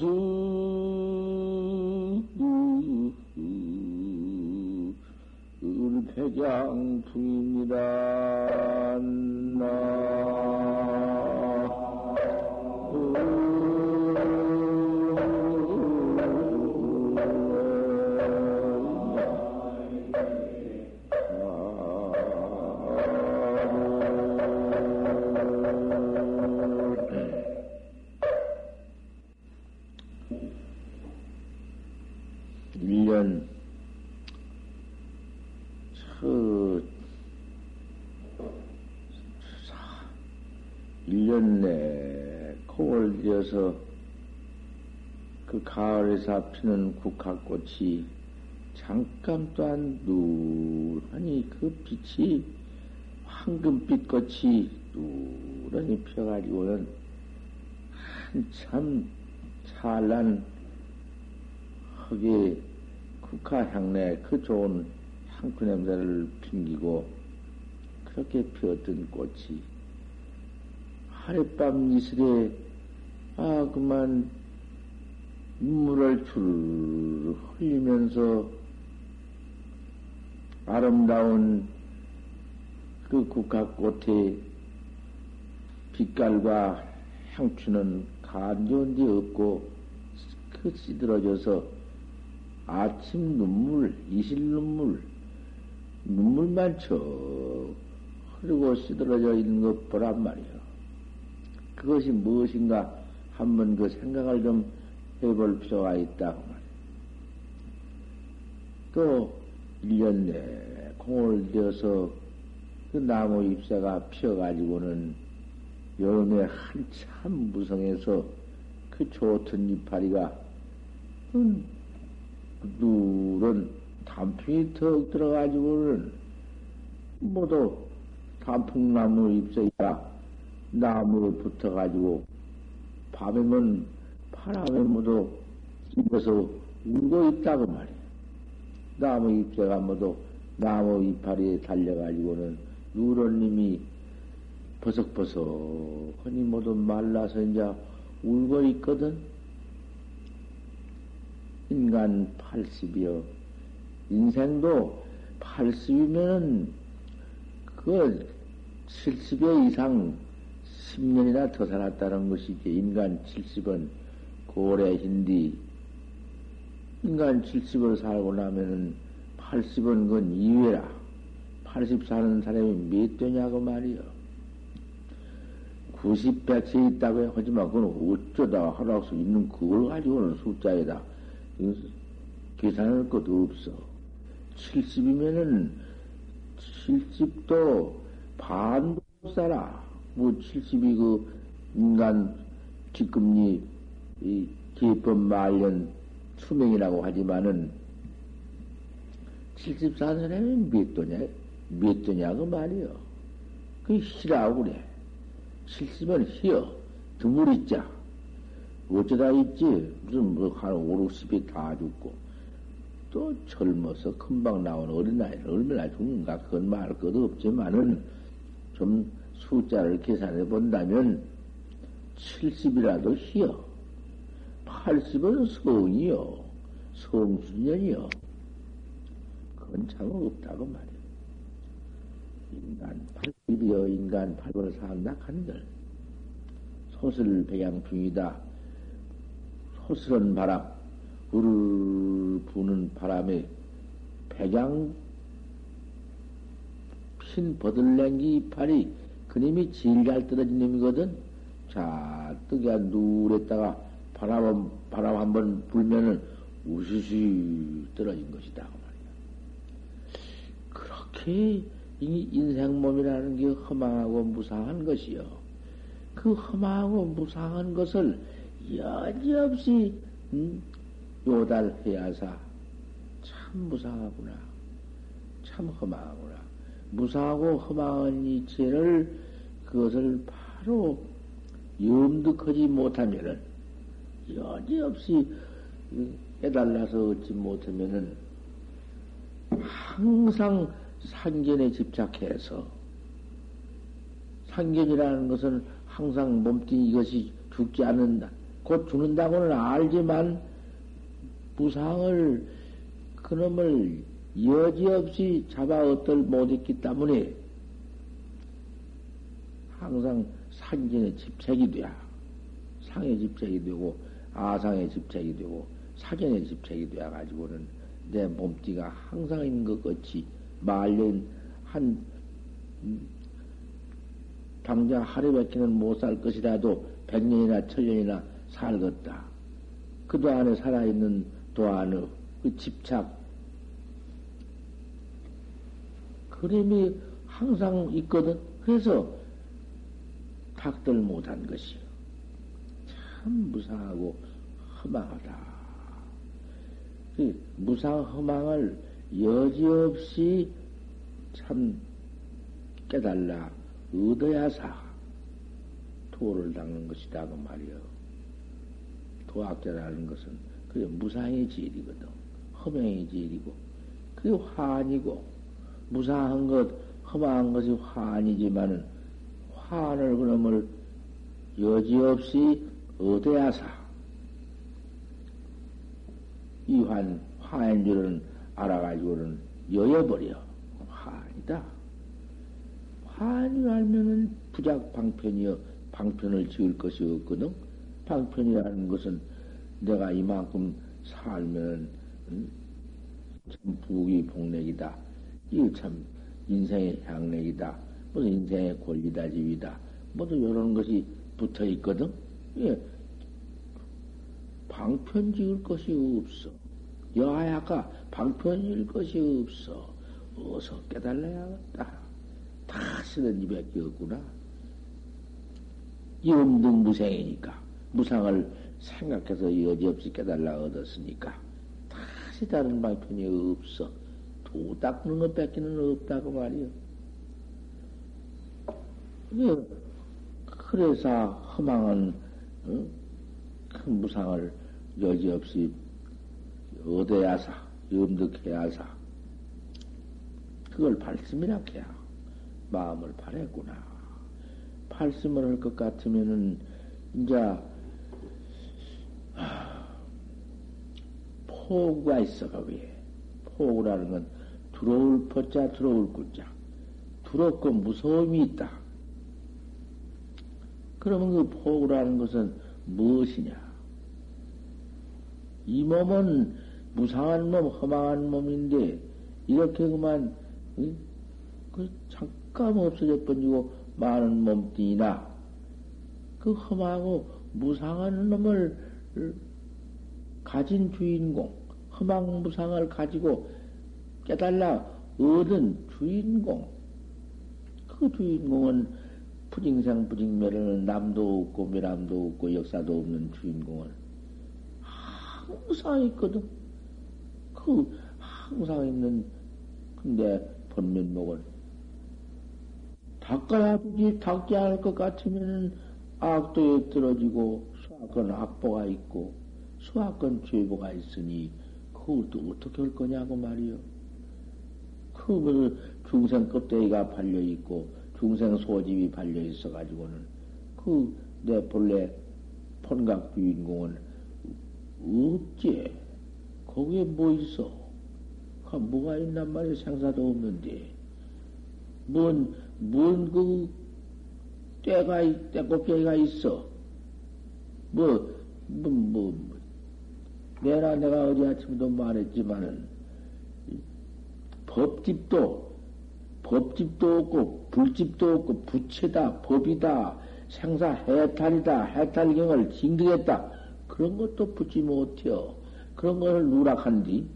소 첫 1년 내 콩을 지어서 그 가을에서 피는 국화꽃이 잠깐 또한 누하니 그 빛이 황금빛 꽃이 누런히 펴가지고는 한참 찬란 흙에 국화향내 그 좋은 향크 냄새를 풍기고 그렇게 피었던 꽃이 하룻밤 이슬에 아 그만 눈물을 줄 흘리면서 아름다운 그 국화꽃의 빛깔과 향추는 데 없고 그 시들어져서 아침 눈물, 이실 눈물, 눈물만 쳐 흐르고 시들어져 있는 것 보란 말이야. 그것이 무엇인가 한번 그 생각을 좀 해볼 필요가 있다고 말이야. 또 1년 내 공을 들여서 그 나무 잎새가 피어가지고는 여름에 한참 무성해서 그 좋던 이파리가 음, 누런 단풍이 턱 들어가지고는 모두 단풍나무 잎새가 나무에 붙어가지고 밤에면 바람에 모두 입어서 울고 있다고 말이야. 나무 잎새가 모두 나무 이파리에 달려가지고는 누런님이 버석버석하니 모두 말라서 이제 울고 있거든. 인간 80이요. 인생도 80이면은 그 70여 이상 10년이나 더 살았다는 것이지. 인간 70은 고래인디 인간 70을 살고 나면은 80은 그건 이외라. 80 사는 사람이 몇 되냐고 말이요. 90, 100세 있다고 하지만 그건 어쩌다 하라고 있는 그걸 가지고는 숫자에다 계산할 것도 없어. 70이면은 70도 반도 살아. 뭐 70이 그 인간 지금이 이 기법 말년 수명이라고 하지만은 74년에는 몇 도냐, 몇 도냐고 말이요. 그 희라고 그래. 70은 희어. 드물있자. 어쩌다 있지? 무슨 뭐한 5, 60이 다 죽고. 또 젊어서 금방 나온 어린아이를 얼마나 죽는가 그건 말할 것도 없지만은 좀 숫자를 계산해 본다면 70이라도 희어. 80은 성이요. 성수년이요. 그건 참 없다고 말이야. 인간 80이여 인간 8을 산다 한들 소슬 배양 중이다. 소슬은 바람, 우르 부는 바람에 백양 핀 버들랭기 이파리 그님이 제일 잘 떨어진 놈이거든. 자, 뜨기가 누랬다가 바람, 바람 한 번 불면은 우수시 떨어진 것이다. 그 말이야. 그렇게 이 인생 몸이라는 게 험하고 무상한 것이요. 그 험하고 무상한 것을 여지없이 음, 요달해야사 참 무상하구나. 참 허망하구나. 무사하고 허망한 이체를 그것을 바로 염득하지 못하면은 여지없이 깨달라서 얻지 못하면은 항상 상견에 집착해서 상견이라는 것은 항상 몸뚱이 이것이 죽지 않는다. 곧 죽는다고는 알지만 무상을 그놈을 여지없이 잡아 얻들 못했기 때문에 항상 상견에 집착이 돼야 상에 집착이 되고 아상에 집착이 되고 사견에 집착이 되어 가지고는 내 몸띠가 항상 있는 것 같이 말년 한 음, 당장 하루밖에는 못 살 것이라도 백년이나 천년이나 살겠다. 그 도 안에 살아있는 도안의 그 집착 그림이 항상 있거든. 그래서 닥들 못한 것이요. 참 무상하고 허망하다. 그 무상 허망을 여지없이 참 깨달라 얻어야사 도를 닦는 것이다 그 말이요. 도학자라는 것은 그게 무상의 질이거든. 허명의 질이고 그게 환이고 무상한 것 허망한 것이 환이지만은 환을 그놈을 여지없이 얻어야사 이환 화인 줄은 알아가지고는 여여버려 환이다. 환이 알면은 부작 방편이여 방편을 지을 것이 없거든. 방편이라는 것은 내가 이만큼 살면 음, 참 부귀 복맥이다. 이거 참 인생의 향락이다. 무슨 인생의 권리다 지위다. 모두 이런 것이 붙어 있거든. 예. 방편 지을 것이 없어. 여하야가 방편 지을 것이 없어. 어서 깨달아야겠다. 다 쓰는 이밖에 없구나. 염등 무생이니까 무상을 생각해서 여지없이 깨달라 얻었으니까 다시 다른 방편이 없어. 도 닦는 것 뺏기는 없다고 말이요. 그래서 허망한 어? 큰 무상을 여지없이 얻어야사, 염득해야사. 그걸 발심이라 해야 마음을 바랬구나. 발심을 할 것 같으면은, 이제, 포구가 있어, 거기에. 포구라는 건 들어올 포자, 들어올 꿀자. 두렵고 무서움이 있다. 그러면 그 포구라는 것은 무엇이냐? 이 몸은 무상한 몸, 허망한 몸인데, 이렇게 그만, 그 잠깐 없어져 번지고 많은 몸뚱이나, 그 험하고 무상한 놈을 가진 주인공, 험한 무상을 가지고 깨달라 얻은 주인공, 그 주인공은 부징상 부징멸은 남도 없고 미람도 없고 역사도 없는 주인공은 항상 있거든. 그 항상 있는 근데 본면목을 닦아야 되지 닦지 않을 것 같으면은 악도에 떨어지고 수학건 악보가 있고 수학건 죄보가 있으니 그것도 어떻게 할 거냐고 말이요. 그 중생 껍데기가 발려 있고 중생 소집이 발려 있어 가지고는 그 내 본래 폰각 주인공은 없지. 거기에 뭐 있어? 그 뭐가 있단 말이야? 생사도 없는데. 뭔, 뭔 그, 때가, 때꼽기가 있어. 뭐, 뭐, 뭐, 뭐. 내가, 내가 어제 아침도 말했지만은, 법집도, 법집도 없고, 불집도 없고, 부채다, 법이다, 생사 해탈이다, 해탈경을 징득했다. 그런 것도 붙지 못해요. 그런 것을 누락한디.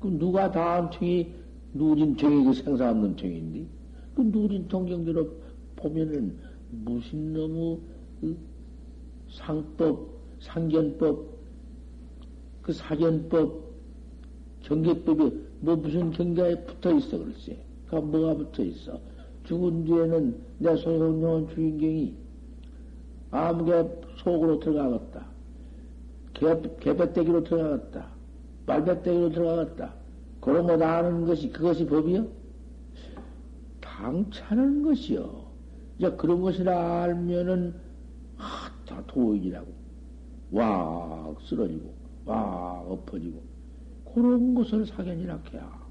그 누가 다음 층이 누진 통이 그 생사 없는 층인디? 그 누진 통 경계로 보면은 무슨 너무 그 상법, 상견법, 그 사견법, 경계법이 뭐 무슨 경계에 붙어 있어, 글쎄. 그 뭐가 붙어 있어. 죽은 뒤에는 내 소용용한 주인공이 아무개 속으로 들어가겠다. 개, 개배떼기로 들어가겠다. 빨배떼기로 들어가겠다. 그런 거 다 아는 것이, 그것이 법이요? 당차는 것이요. 이제 그런 것이라 알면은, 아, 다 도인이라고. 와, 쓰러지고, 와, 엎어지고. 그런 것을 사견이라 해야.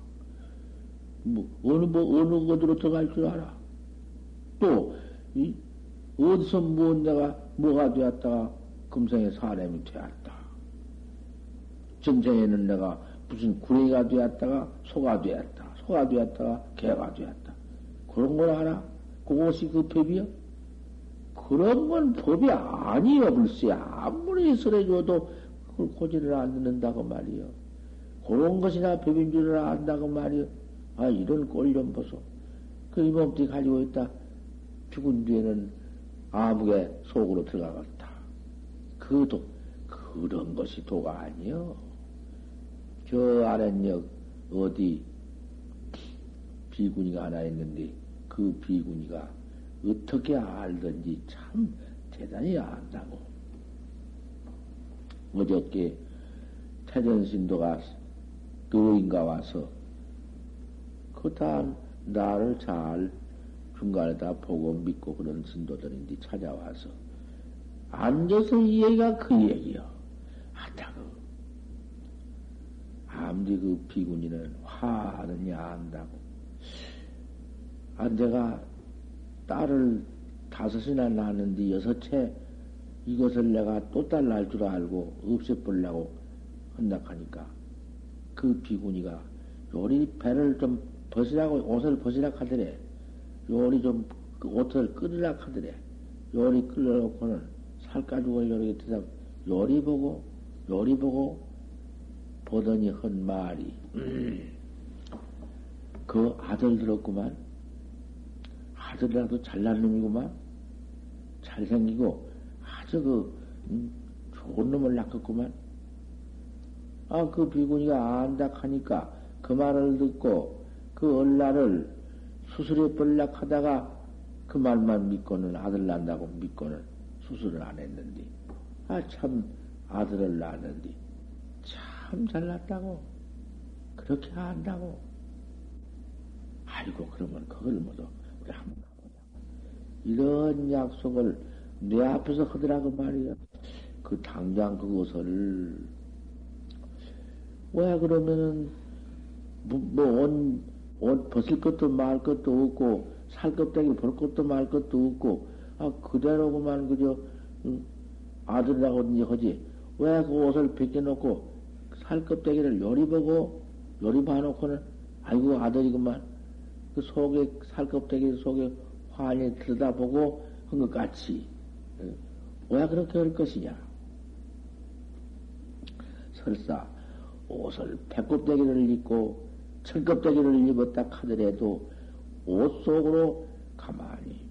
뭐, 어느, 뭐, 어느 곳으로 들어갈 줄 알아. 또, 이, 어디서 무언가가, 뭐가 되었다가 금생에 사람이 되었다. 전생에는 내가 무슨 구레가 되었다가 소가 되었다. 소가 되었다가 개가 되었다. 그런 걸 알아? 그것이 그 법이요? 그런 건 법이 아니요, 글쎄. 아무리 설해줘도 그걸 고지를 안 듣는다고 말이요. 그런 것이나 법인 줄을 안다고 말이요. 아, 이런 꼴 좀 보소. 그 이몸띠 가지고 있다. 죽은 뒤에는 아무개 속으로 들어가겠다. 그 도, 그런 것이 도가 아니요. 저 아랫역 어디 비구니가 하나 있는데 그 비구니가 어떻게 알든지 참 대단히 안다고. 어저께 태전신도가 노인가 와서 그다 나를 잘 중간에다 보고 믿고 그런 신도들인데 찾아와서 앉아서 이 얘기가 그 얘기요. 하다고. 아무리 그 비구니는 화하느냐 안다고. 아, 내가 딸을 다섯이나 낳았는데 여섯째 이것을 내가 또딸 낳을 줄 알고 없애버리려고 헌납하니까 그 비구니가 요리 배를 좀 벗으라고 옷을 벗으라 하더래. 요리 좀 그 옷을 끓으라 하더래. 요리 끓여놓고는 살 가지고 요리 드다 요리 보고 요리 보고 보더니 헌 말이 그 아들 들었구만. 아들이라도 잘난 놈이구만. 잘생기고 아주 그 음, 좋은 놈을 낳았구만. 아, 그 비구니가 안다 하니까 그 말을 듣고 그 얼라를 수술해 벌락 하다가 그 말만 믿고는 아들 낳는다고 믿고는 수술을 안 했는데, 아, 참, 아들을 낳았는데, 참 잘났다고. 그렇게 한다고. 아이고, 그러면 그걸 모두 우리 한번 가보자. 이런 약속을 내 앞에서 하더라고 말이야. 그 당장 그것을. 왜 그러면은 뭐옷 옷 벗을 것도 말 것도 없고 살 껍데기 볼 것도 말 것도 없고 아 그대로고만 그저 응, 아들이라고 하지 왜 그 옷을 벗겨놓고 살 껍데기를 요리 보고 요리 봐놓고는 아이고 아들이구만. 그 속에 살 껍데기 속에 환히 들여다보고 한 것 같이 왜 그렇게 할 것이냐? 설사 옷을 배꼽대기를 입고 철껍데기를 입었다 하더라도 옷 속으로 가만히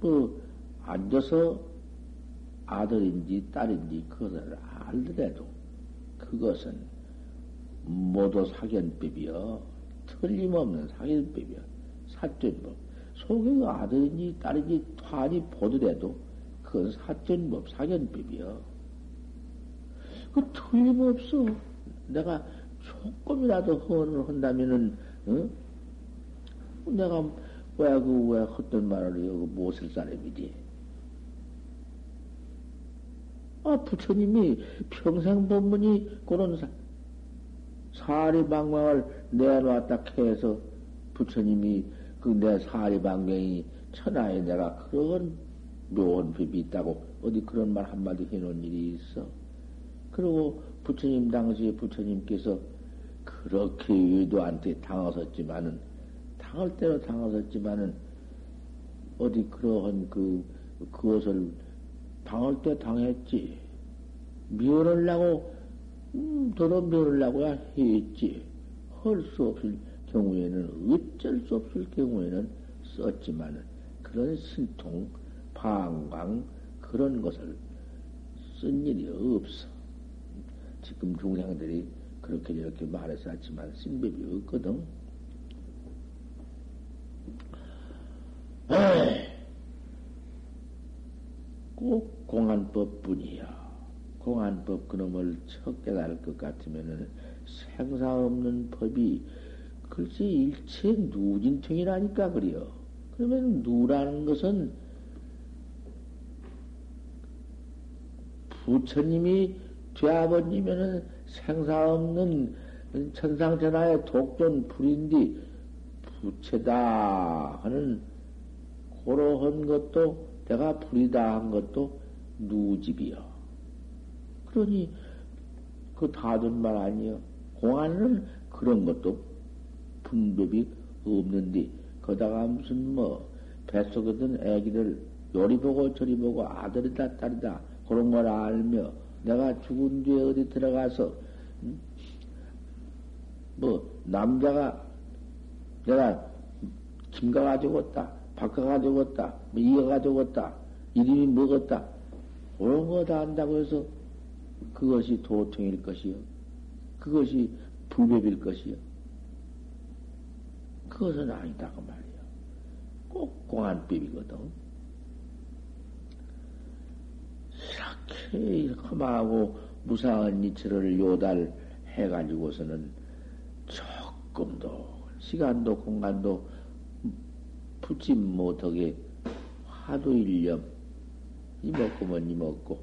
뭐 앉아서 아들인지 딸인지 그것을 알더라도 그것은 모두 사견법이여 틀림없는 사견법이여 사견법. 속에 그 아들인지 딸인지 환히 보더라도 그건 사견법 사견법이여 그 틀림없어 내가 조금이라도 허언을 한다면은, 어? 내가 왜 그, 왜 헛된 말을 해요? 그 못쓸 사람이지. 아, 부처님이 평생 법문이 그런 사, 사리방광을 내놓았다 해서 부처님이 그 내 사리방광이 천하에 내가 그런 묘한 법이 있다고 어디 그런 말 한마디 해놓은 일이 있어. 그리고 부처님 당시에 부처님께서 그렇게 외도한테 당하셨지만은, 당할 대로 당하셨지만은, 어디 그러한 그, 그것을 당할 때 당했지. 미워하려고, 음, 더러 미워하려고야 했지. 할 수 없을 경우에는, 어쩔 수 없을 경우에는 썼지만은, 그런 신통, 방광, 그런 것을 쓴 일이 없어. 지금 중생들이 그렇게 이렇게 말해서 하지만 쓴 법이 없거든. 꼭 공안법뿐이야. 공안법 그놈을 척 깨달을 것 같으면은 생사 없는 법이 글쎄 일체 누진통이라니까 그래요. 그러면 누라는 것은 부처님이 되어버리면은 생사 없는 천상천하의 독존 불인디 부채다 하는 고로한 것도 내가 불이다 한 것도 누집이요. 그러니 그 다든 말 아니요. 공안은 그런 것도 분법이 없는데 거다가 무슨 뭐 뱃속에 든 애기들 요리 보고 저리 보고 아들이다 딸이다 그런 걸 알며 내가 죽은 뒤에 어디 들어가서 음? 뭐 남자가 내가 김가 가지고 왔다 박가 가지고 왔다 뭐 가지고 왔다 이름이 먹었다 그런 거 다 안다고 해서 그것이 도통일 것이요. 그것이 불법일 것이요. 그것은 아니다 그 말이야 꼭 공안법이거든 이렇게 험하고 무상한 이치를 요달해가지고서는 조금도 시간도 공간도 붙지 못하게 화두 일념. 이먹고면 이먹고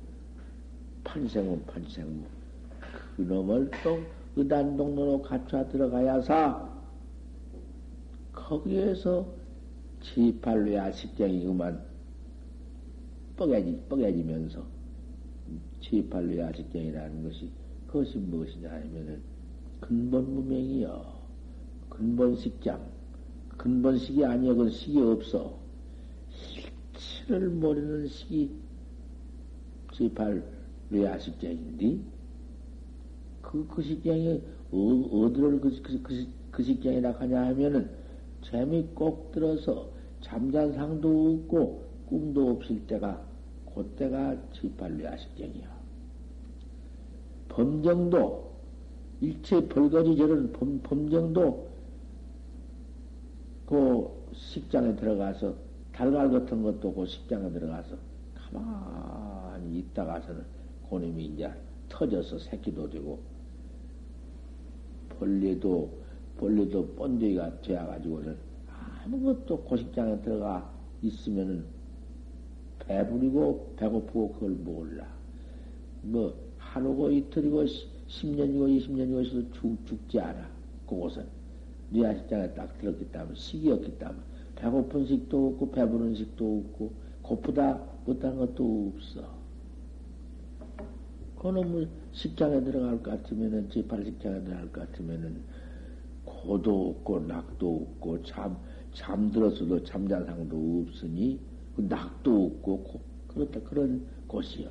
판생은 판생무 그놈을 또 의단동로로 갖춰 들어가야사 거기에서 지팔로야 식경이 그만 뻐개지, 뻐개지면서 지팔로야 식경이라는 것이 그것이 무엇이냐 하면은 근본 무명이요. 근본 식장. 근본 식이 아니여, 그 식이 없어. 일치를 모르는 식이 지팔로야 식장인데, 그, 그 식장이 어, 어디를 그, 그, 그, 그 식장이라 하냐 하면은 재미 꼭 들어서 잠잔 상도 없고 꿈도 없을 때가 그때가 지팔로야 식장이야. 범정도 일체 벌거지 저런 범, 범정도 그 식장에 들어가서 달걀 같은 것도 그 식장에 들어가서 가만히 있다가서는 고님이 이제 터져서 새끼도 되고 벌레도 벌레도 번데기가 되어가지고는 아무것도 고식장에 들어가 있으면은 배부리고 배고프고 그걸 몰라. 뭐 하루고 이틀이고 10년이고 20년이고 있어도 죽, 죽지 않아. 그곳은. 뇌아식장에 딱 들었기 때문에 식이었기 때문에 배고픈 식도 없고 배부른 식도 없고 고프다 못한 것도 없어. 그놈의 식장에 들어갈 것 같으면은 제팔 식장에 들어갈 것 같으면은 고도 없고 낙도 없고 잠 잠들었어도 잠자상도 없으니 그 낙도 없고 고, 그렇다 그런 곳이요.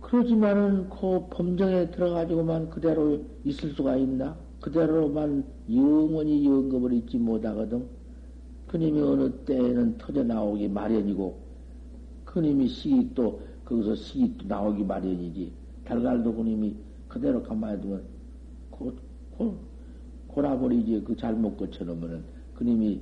그러지만은 그 범정에 들어가지고만 그대로 있을 수가 있나? 그대로만 영원히 영겁을 잊지 못하거든. 그님이 어느 때에는 터져 나오기 마련이고, 그님이 시기 또, 거기서 시기 또 나오기 마련이지. 달걀도 그님이 그대로 가만히 두면, 고, 고, 고라버리지. 그 잘못 거쳐놓으면은, 그님이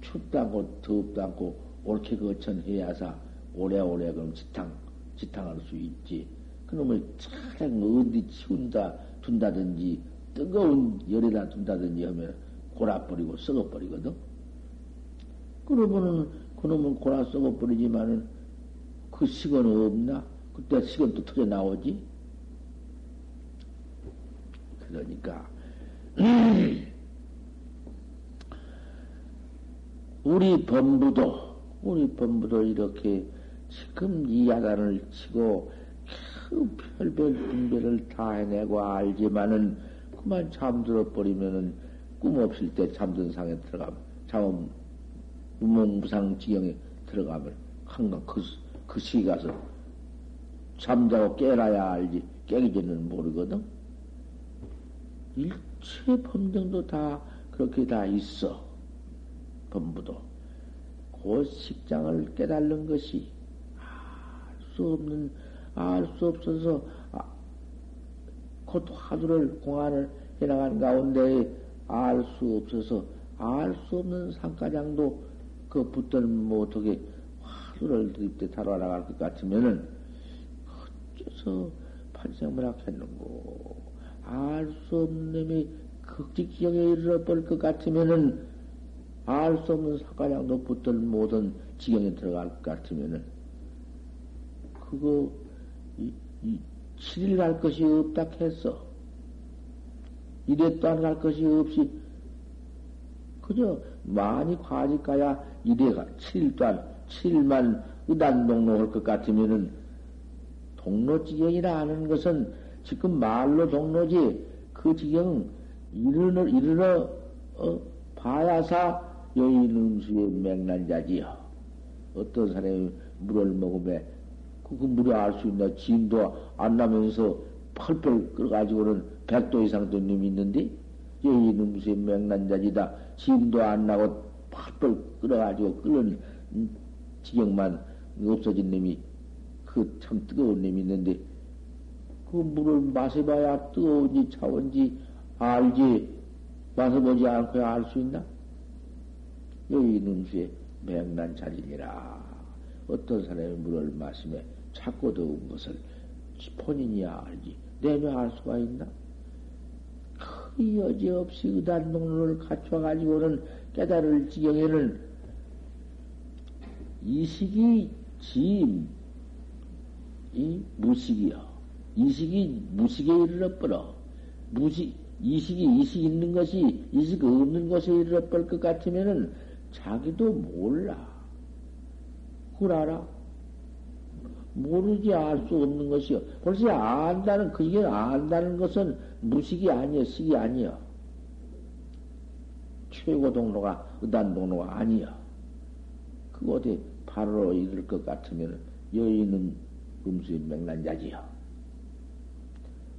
덥도 않고, 옳게 거천해야사, 오래오래 그럼 지탕, 지탕할 수 있지. 그놈을 차량 어디 치운다, 둔다든지, 뜨거운 열에다 둔다든지 하면 골아버리고 썩어버리거든. 그러면은, 그놈은 골아 썩어버리지만은 그 시간 없나? 그때 시간 또 터져 나오지? 그러니까, 우리 범부도, 우리 범부도 이렇게 지금 이 야단을 치고 그 별별 분별을 다 해내고 알지만은 그만 잠들어 버리면은 꿈 없을 때 잠든 상에 들어가면 잠은 무몽무상 지경에 들어가면 항상 그, 그 시기 가서 잠자고 깨라야 알지 깨기 전에는 모르거든. 일체 범정도 다 그렇게 다 있어. 범부도. 그 식장을 깨달는 것이 알 수 없는, 알 수 없어서, 아, 곧 화두를 공안을 해나간 가운데 알 수 없어서 알 수 없는 상가장도 그 붙들면 뭐 어떻게 화두를 드립대 다뤄 나갈 것 같으면은 어째서 판생문학 했는고 알 수 없는 놈이 극직지경에 이르러 버릴 것 같으면은 알 수 없는 상가장도 붙들 모든 지경에 들어갈 것 같으면은 그거 이, 이 7일 갈 것이 없다 했어. 이래 또안 갈 것이 없이 그저 많이 과직 가야 이래가 7일 또한 7일만 의단 동로 할 것 같으면은 동로 지경이라 하는 것은 지금 말로 동로지 그 지경 이르러 이르러 어, 봐야사 여인 음수의 맹난자지요. 어떤 사람이 물을 먹으면 그, 그 물에 알수 있나? 진도 안 나면서 펄펄 끓어가지고는 백도 이상 된 놈이 있는데, 여인 음수의 맹난자지다. 진도 안 나고 펄펄 끓어가지고 끓는 지경만 없어진 놈이 그 참 뜨거운 놈이 있는데, 그 물을 마셔봐야 뜨거운지 차원지 알지. 마셔보지 않고 알 수 있나? 여인 음수의 맹난자지니라. 어떤 사람이 물을 마시면 찾고 더운 것을 본인이야 알지. 내면 알 수가 있나? 그 여지없이 의단 농로를 갖춰가지고는 깨달을 지경에는 이식이 지임, 이 무식이요. 이식이 무식에 이르러 뻗어. 무식, 이식이 이식 있는 것이 이식 없는 것에 이르러 뻗것 같으면은 자기도 몰라. 그걸 알아? 모르지 알 수 없는 것이요. 벌써 안다는, 그게 안다는 것은 무식이 아니여, 식이 아니여. 최고 동로가, 의단 동로가 아니여. 그곳에 바로 이를 것 같으면 여인은 음수의 맹난자지요.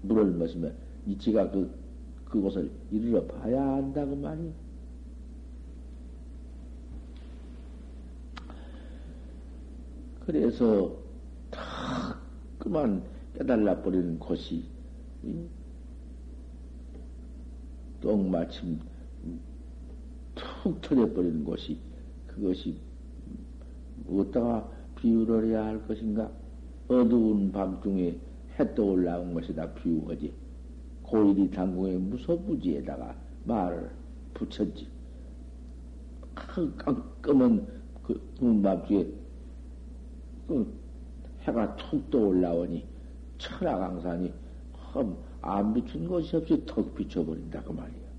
물을 마시면 이치가 그, 그곳을 이르러 봐야 한다, 그 말이요. 그래서 다 그만 깨달아 버리는 곳이 똥 마침 툭 터져 버리는 곳이 그것이 어디다가 비유를 해야 할 것인가? 어두운 밤중에 해 떠올라온 것이다 비유하지. 고일이 당궁의 무소부지에다가 말을 붙였지. 깜깜한 그 밤중에 그 해가 툭 떠 올라오니 천하강산이 안 비춘 것이 없이 턱 비춰버린다 그 말이야.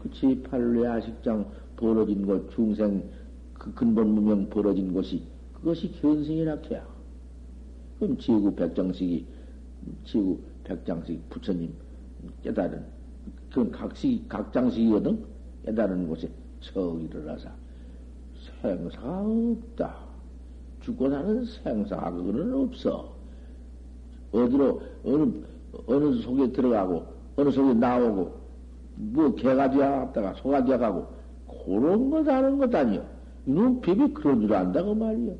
그치 팔례 아식장 벌어진 곳 중생 그 근본 무명 벌어진 곳이 그것이 견성이라 해야. 그럼 지구 백장식이 지구 백장식 부처님 깨달은 그건 각식 각장식이거든 깨달은 곳에 척 일어나서 생사가 없다. 죽고 사는 생사가 그거는 없어. 어디로, 어느, 어느 속에 들어가고, 어느 속에 나오고, 뭐 개가 되어갔다가 소가 되어가고, 그런 것 하는 것 아니요. 법이 그런 줄 안다고 말이요.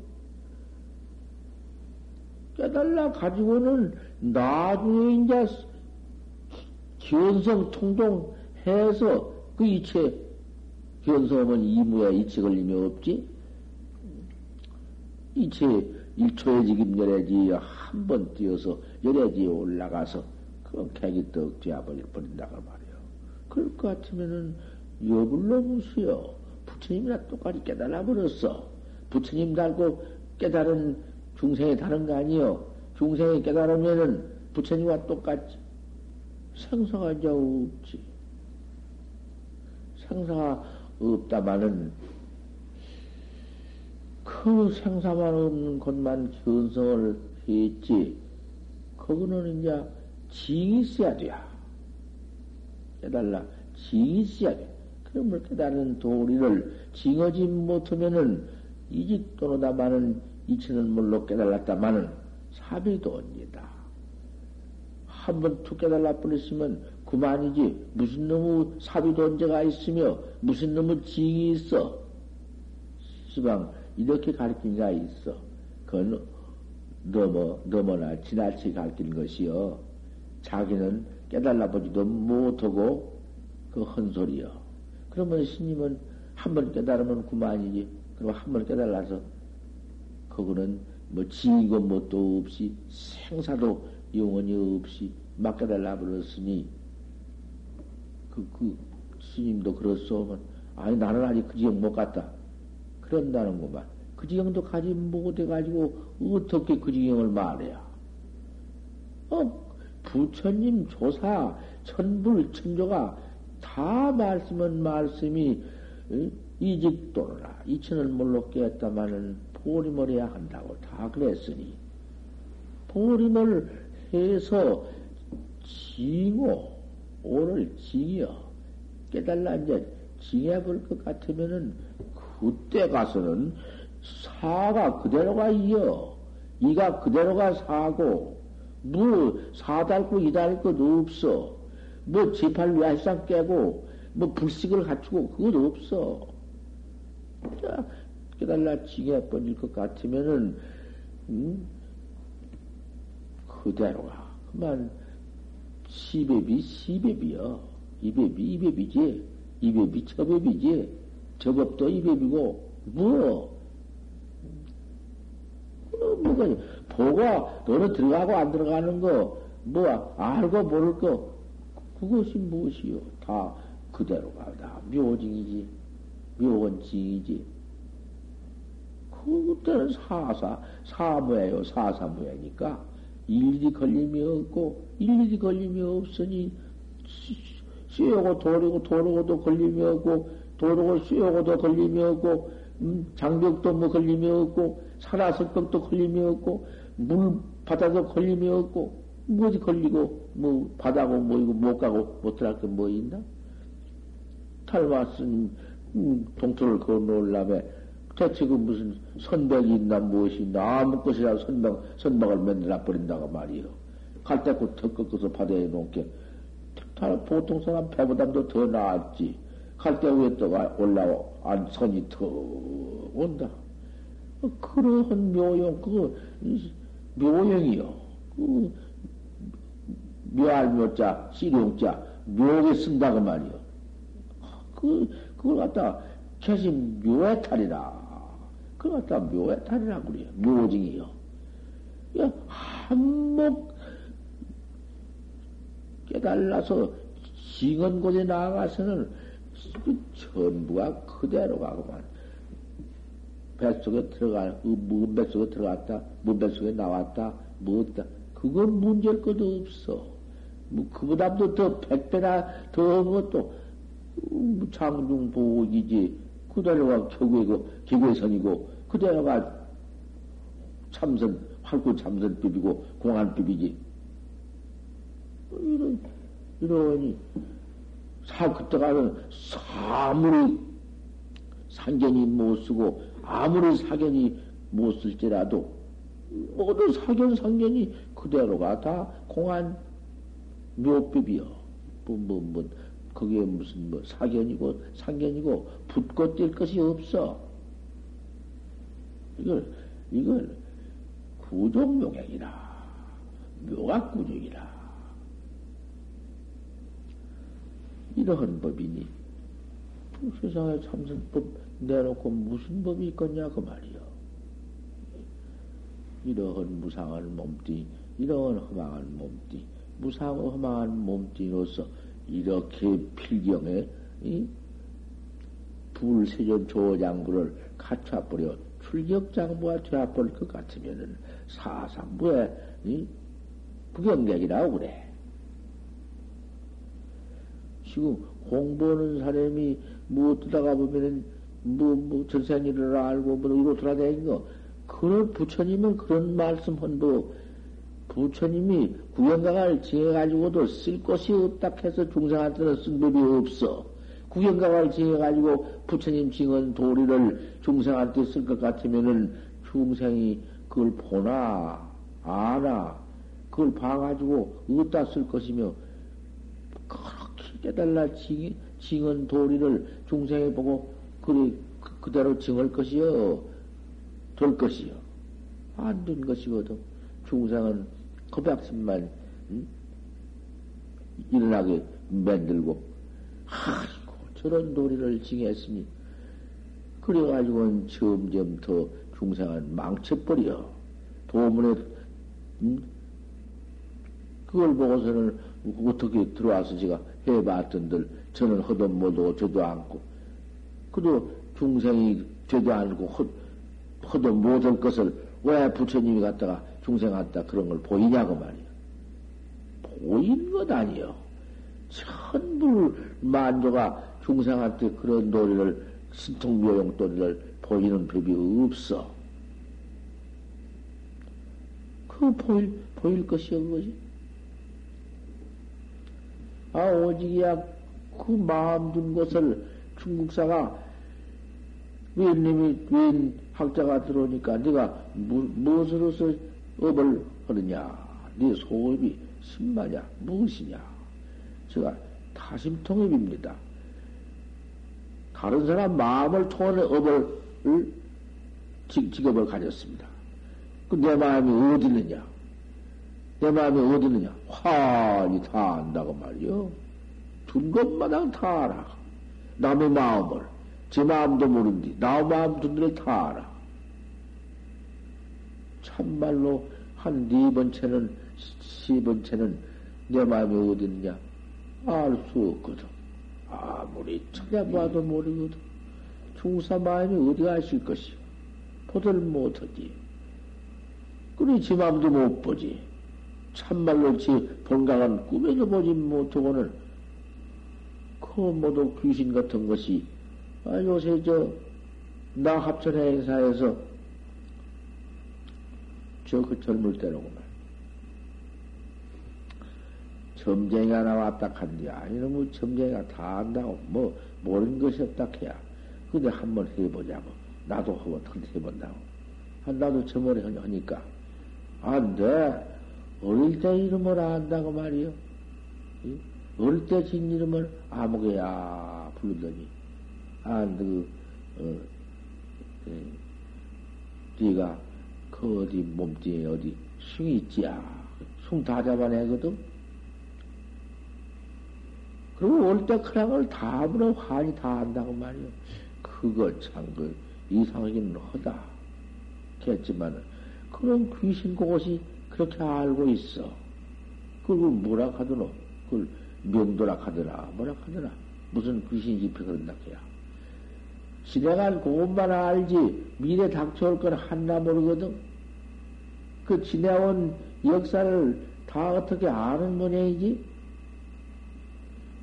깨달라 가지고는 나중에 이제 견성 통동해서 그 이체, 견성은 이무에 이체 걸림이 없지? 이체 1초에 지금 열애지 한 번 뛰어서 열애지에 올라가서 그건 객이 떡 되어버린다고 말이요. 그럴 것 같으면은 여불로 무수요. 부처님이나 똑같이 깨달아 버렸어. 부처님 달고 깨달은 중생이 다른 거 아니요. 중생이 깨달으면은 부처님과 똑같지. 생사가 이제 없지. 생사가 없다마는 그 생사만 없는 것만 견성을 했지. 그거는 이제 징이 있어야 돼. 깨달라. 징이 있어야 돼. 그러면 깨달은 도리를 징하지 못하면은 이직도로다마는 이치는 물로 깨달았다마는 사비도입니다. 한번 툭 깨달아 버렸으면 그만이지. 무슨 놈의 사비도 언제가 있으며 무슨 놈의 징이 있어. 시방 이렇게 가르친 가 있어. 그건 넘어, 넘어나 지나치 가르친 것이요. 자기는 깨달아 보지도 못하고 그 헌소리요. 그러면 스님은 한 번 깨달으면 그만이지. 그리고 한 번 깨달아서 그거는 뭐 지이고 뭣도 없이 생사도 영원히 없이 막 깨달아 버렸으니 그, 그 스님도 그렇소. 아니 나는 아직 그 지경 못 갔다. 그런다는구만. 그 지경도 가지 못해가지고 어떻게 그 지경을 말해야. 어, 부처님 조사, 천불, 천조가 다 말씀은 말씀이 이직도라 이천을 몰로 깨었다마는 보림을 해야 한다고 다 그랬으니 보림을 해서 징오 오늘 징이여 깨달라 이제 징해 볼 것 같으면은 그때 가서는 사가 그대로가 이어 이가 그대로가 사고 뭐 사달고 이달 것 없어 뭐 제팔 외할상 깨고 뭐 불식을 갖추고 그것 없어 자, 깨달라 지게 번질 것 같으면은, 음, 그대로가. 그만, 시배비, 시배비여. 이배비, 이배비지. 이배비, 처배비지. 저법도 이배비고, 뭐, 뭐가, 보고, 너는 들어가고 안 들어가는 거, 뭐, 알고 모를 거, 그것이 무엇이요? 다 그대로가, 다 묘징이지. 묘원징이지. 그때는 사사, 사무예요. 사사무예니까. 일일이 걸림이 없고, 일일이 걸림이 없으니, 씌우고 도르고 도르고도 걸림이 없고, 도르고 씌우고도 걸림이 없고, 음, 장벽도 뭐 걸림이 없고, 살아석벽도 걸림이 없고, 물, 바다도 걸림이 없고, 뭐지 걸리고, 뭐, 바다고 뭐이고, 못 가고, 못 들어갈 게뭐 있나? 탈마스님, 음, 동토를 건너올라며 대체 그 무슨 선벽이 있나 무엇이 있나 아무 것이라 선벽, 선벽을 만들어 버린다고 말이요. 갈대꽃 턱 꺾어서 바다에 놓게 보통 사람 배보다도 더 나았지. 갈대 위에 떠가 올라오, 안 선이 더 온다. 그러한 묘용, 그, 묘용이요. 그, 묘할 묘자, 씨룡자, 묘하게 쓴다고 말이요. 그, 그걸 갖다 캐신 묘해탈이라. 그걸 갖다 묘해탈이라 그래요. 묘징이요. 한몫 깨달라서 징언 곳에 나가서는 그 전부가 그대로 가고만. 뱃속에 들어가, 그 문뱃속에 들어갔다, 문뱃속에 나왔다, 뭐었다. 그건 문제일 것도 없어. 뭐, 그보다도 더 백배나 더한 것도 장중보이지 그대로가 교구이고 기구의선이고 그대로가 참선 활구 참선법이고 공안법이지 이런 이러니 사 그때가는 사무리 상견이 못 쓰고 아무리 사견이 못 쓸지라도 모두 사견 상견이 그대로가 다 공안 묘법이요. 뭐, 뭐, 뭐, 거기에 무슨 뭐 사견이고 상견이고 붙고 뛸 것이 없어. 이걸, 이걸 구종묘경이라. 묘가 구종이라. 이러한 법이니, 세상에 참선법 내놓고 무슨 법이 있겠냐, 그 말이요. 이러한 무상한 몸띠, 이러한 허망한 몸띠, 무상하고 허망한 몸띠로서 이렇게 필경에 불세전 조장부를 갖춰버려 출격장부가 되어버릴 것 같으면은 사상부의 부경객이라고 그래. 지금 공부하는 사람이 뭐 뜨다가 보면은 뭐, 뭐, 전생일을 알고 뭐 이로 돌아다니는 거. 그런 부처님은 그런 말씀 한도 부처님이 구경강을 지어가지고도 쓸 것이 없다 해서 중생한테는 쓴 법이 없어. 구경강을 지어가지고 부처님 징은 도리를 중생한테 쓸 것 같으면은 중생이 그걸 보나, 아나, 그걸 봐가지고 어디다 쓸 것이며, 깨달라 징, 징은 도리를 중생이 보고, 그래, 그, 그대로 징할 것이요. 될 것이요. 안 된 것이거든. 중생은 그 백신만 응? 일어나게 만들고, 아이고, 저런 도리를 징했으니, 그래가지고는 점점 더 중생은 망쳐버려. 도문에, 음? 그걸 보고서는 어떻게 들어와서 제가 해봤던들, 저는 허도 못하고 저도 않고, 그도 중생이 되도 않고 허, 허도 못할 것을 왜 부처님이 갖다가 중생 갖다 그런 걸 보이냐고 말이야. 보이는 것 아니요. 천불 만조가 중생한테 그런 도리를, 신통묘용 도리를 보이는 법이 없어. 그 보일, 보일 것이여, 그거지. 아, 오직이야, 그 마음 둔 것을 중국사가 웬님이, 웬 학자가 들어오니까 네가 무, 무엇으로서 업을 하느냐? 네 소업이 신마냐? 무엇이냐? 제가 타심통업입니다. 다른 사람 마음을 통하는 업을, 직업을 가졌습니다. 그 내 마음이 어디 있느냐? 내 마음이 어디 있느냐? 환히 다 안다고 말이요. 둔 것마당 다 알아. 남의 마음을. 제 마음도 모른디. 나 마음 둔 데를 다 알아. 참말로 한 네 번째는, 세 번째는 내 마음이 어디 있느냐? 알 수 없거든. 아무리 찾아봐도 모르거든. 중사 마음이 어디 가실 것이요. 보들 못하지. 그러니 지 마음도 못 보지. 참말로 지 본강은 꿈에도 보지 못하고는 그 모두 귀신 같은 것이 아, 요새 저 나 합천 행사에서 저 그 젊을 때로구만. 점쟁이가 나왔다 한디 아니면 뭐 점쟁이가 다 안다고 뭐 모르는 것이 없다 해야. 근데 한번 해보자고. 나도 한번 해본다고. 아, 나도 저번에 하니까 안 돼. 어릴 때 이름을 안다고 말이요. 어릴 때 진 이름을 아무개야 부르더니, 아, 그, 어, 예, 네가 그 어디 몸뚱에 어디 숭이 있지야. 숭 다 잡아내거든. 그리고 올 때 크랑을 다 불어 환히 다 한다고 말이요. 그거 참 그 이상하기는 하다. 겠지만은 그런 귀신 그것이 그렇게 알고 있어. 그걸 뭐라 하더노? 그걸 명도라 하더라. 뭐라 하더라. 무슨 귀신 집회 그런다 해야. 지내간 그것만 알지 미래 닥쳐올 건 하나 모르거든. 그 지내온 역사를 다 어떻게 아는 모양이지?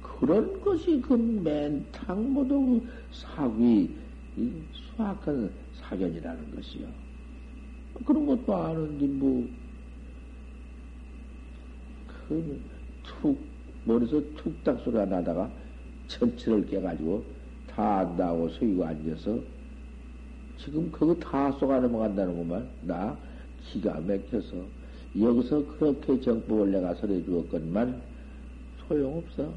그런 것이 그 맨탕 모두 사귀, 수학한 사견이라는 것이요. 그런 것도 아는데, 뭐, 그, 툭, 머리에서 툭딱 소리가 나다가 전체를 깨가지고 다 안다고 서이고 앉아서 지금 그거 다 쏘가 넘어간다는구만. 나 기가 막혀서 여기서 그렇게 정법을 내가 설해 주었건만 소용없어.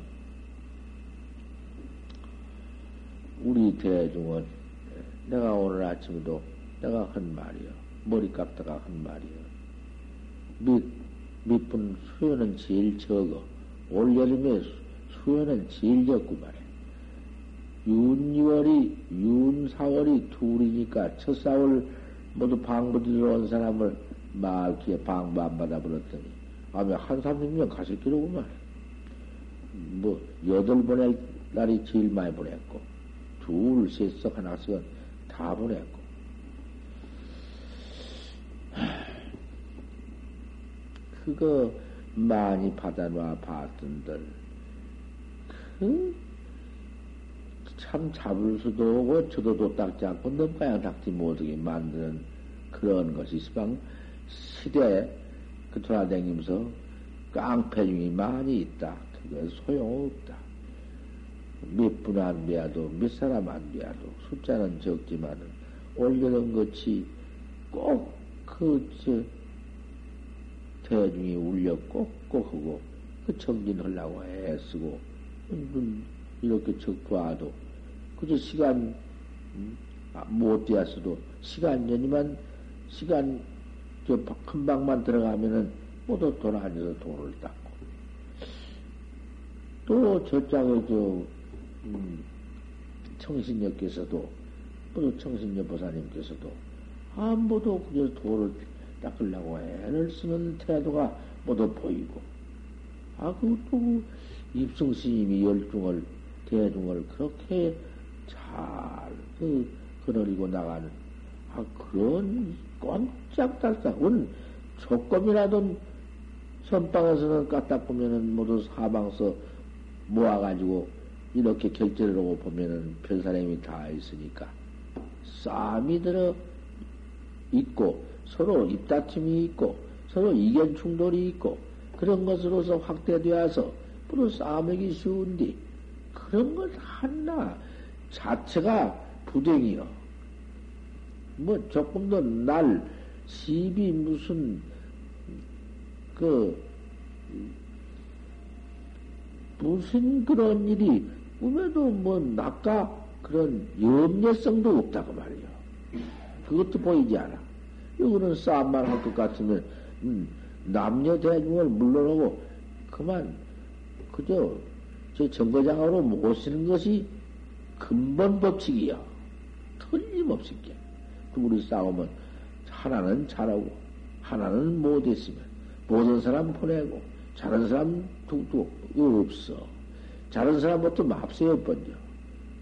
우리 대중은 내가 오늘 아침에도 내가 한 말이요. 머리 깎다가 한 말이요. 밑, 밑분 수요는 제일 적어. 올여름에 수요는 제일 적고 말이야. 윤 2월이, 윤 4월이 둘이니까 첫 4월 모두 방부 들어온 사람을 말기에 방부 안 받아버렸더니, 아마 한 30년 가실 기로구만. 뭐, 여덟 번의 날이 제일 많이 보냈고, 둘, 셋, 석, 하나, 석은 다 보냈고. 그거 많이 받아놔 봤던들, 그, 참 잡을 수도 없고, 저도 닦지 않고, 넘가야 닦지 못하게 만드는 그런 것이 시방 시대에 그 돌아다니면서 깡패 중이 많이 있다. 그건 소용없다. 몇 분 안 돼도, 몇 사람 안 돼도, 숫자는 적지만은, 올려놓은 것이 꼭 그, 저, 대중이 울려 꼭꼭 하고, 그 정진하려고 애쓰고, 이렇게 적봐도, 그저 시간, 음, 아, 못 되었어도, 시간 년이만, 시간, 저, 큰 방만 들어가면은, 모두 돌아다녀서 돈을 닦고. 또 저짝의 저, 음, 청신녀께서도, 또 청신녀 보사님께서도, 아무도 그저 도를 닦으려고 애를 쓰는 태도가 모두 보이고, 아, 그것도 입승 스님이 열중을, 대중을 그렇게 잘, 그, 거느리고 나가는, 아, 그런 꼼짝달싹, 은 조금이라도 선방에서는 까딱 보면은 모두 사방서 모아가지고 이렇게 결제를 하고 보면은 별 사람이 다 있으니까 싸움이 들어 있고 서로 입다툼이 있고 서로 이견 충돌이 있고 그런 것으로서 확대되어서 부로 싸움하기 쉬운데 그런 것 하나 자체가 부댕이요. 뭐 조금 더 날 시비 무슨 그 무슨 그런 일이 꿈에도 뭐 낙가 그런 염려성도 없다고 말이요. 그것도 보이지 않아. 이거는 싸움만 할 것 같으면 음, 남녀 대중을 물러나고 그만 그저 저 정거장으로 모시는 것이 근본 법칙이야. 틀림없이 게. 둘이 싸우면 하나는 잘하고 하나는 못했으면 모든 사람 보내고 잘하는 사람 툭툭 없어. 잘하는 사람부터 맙세요 번져.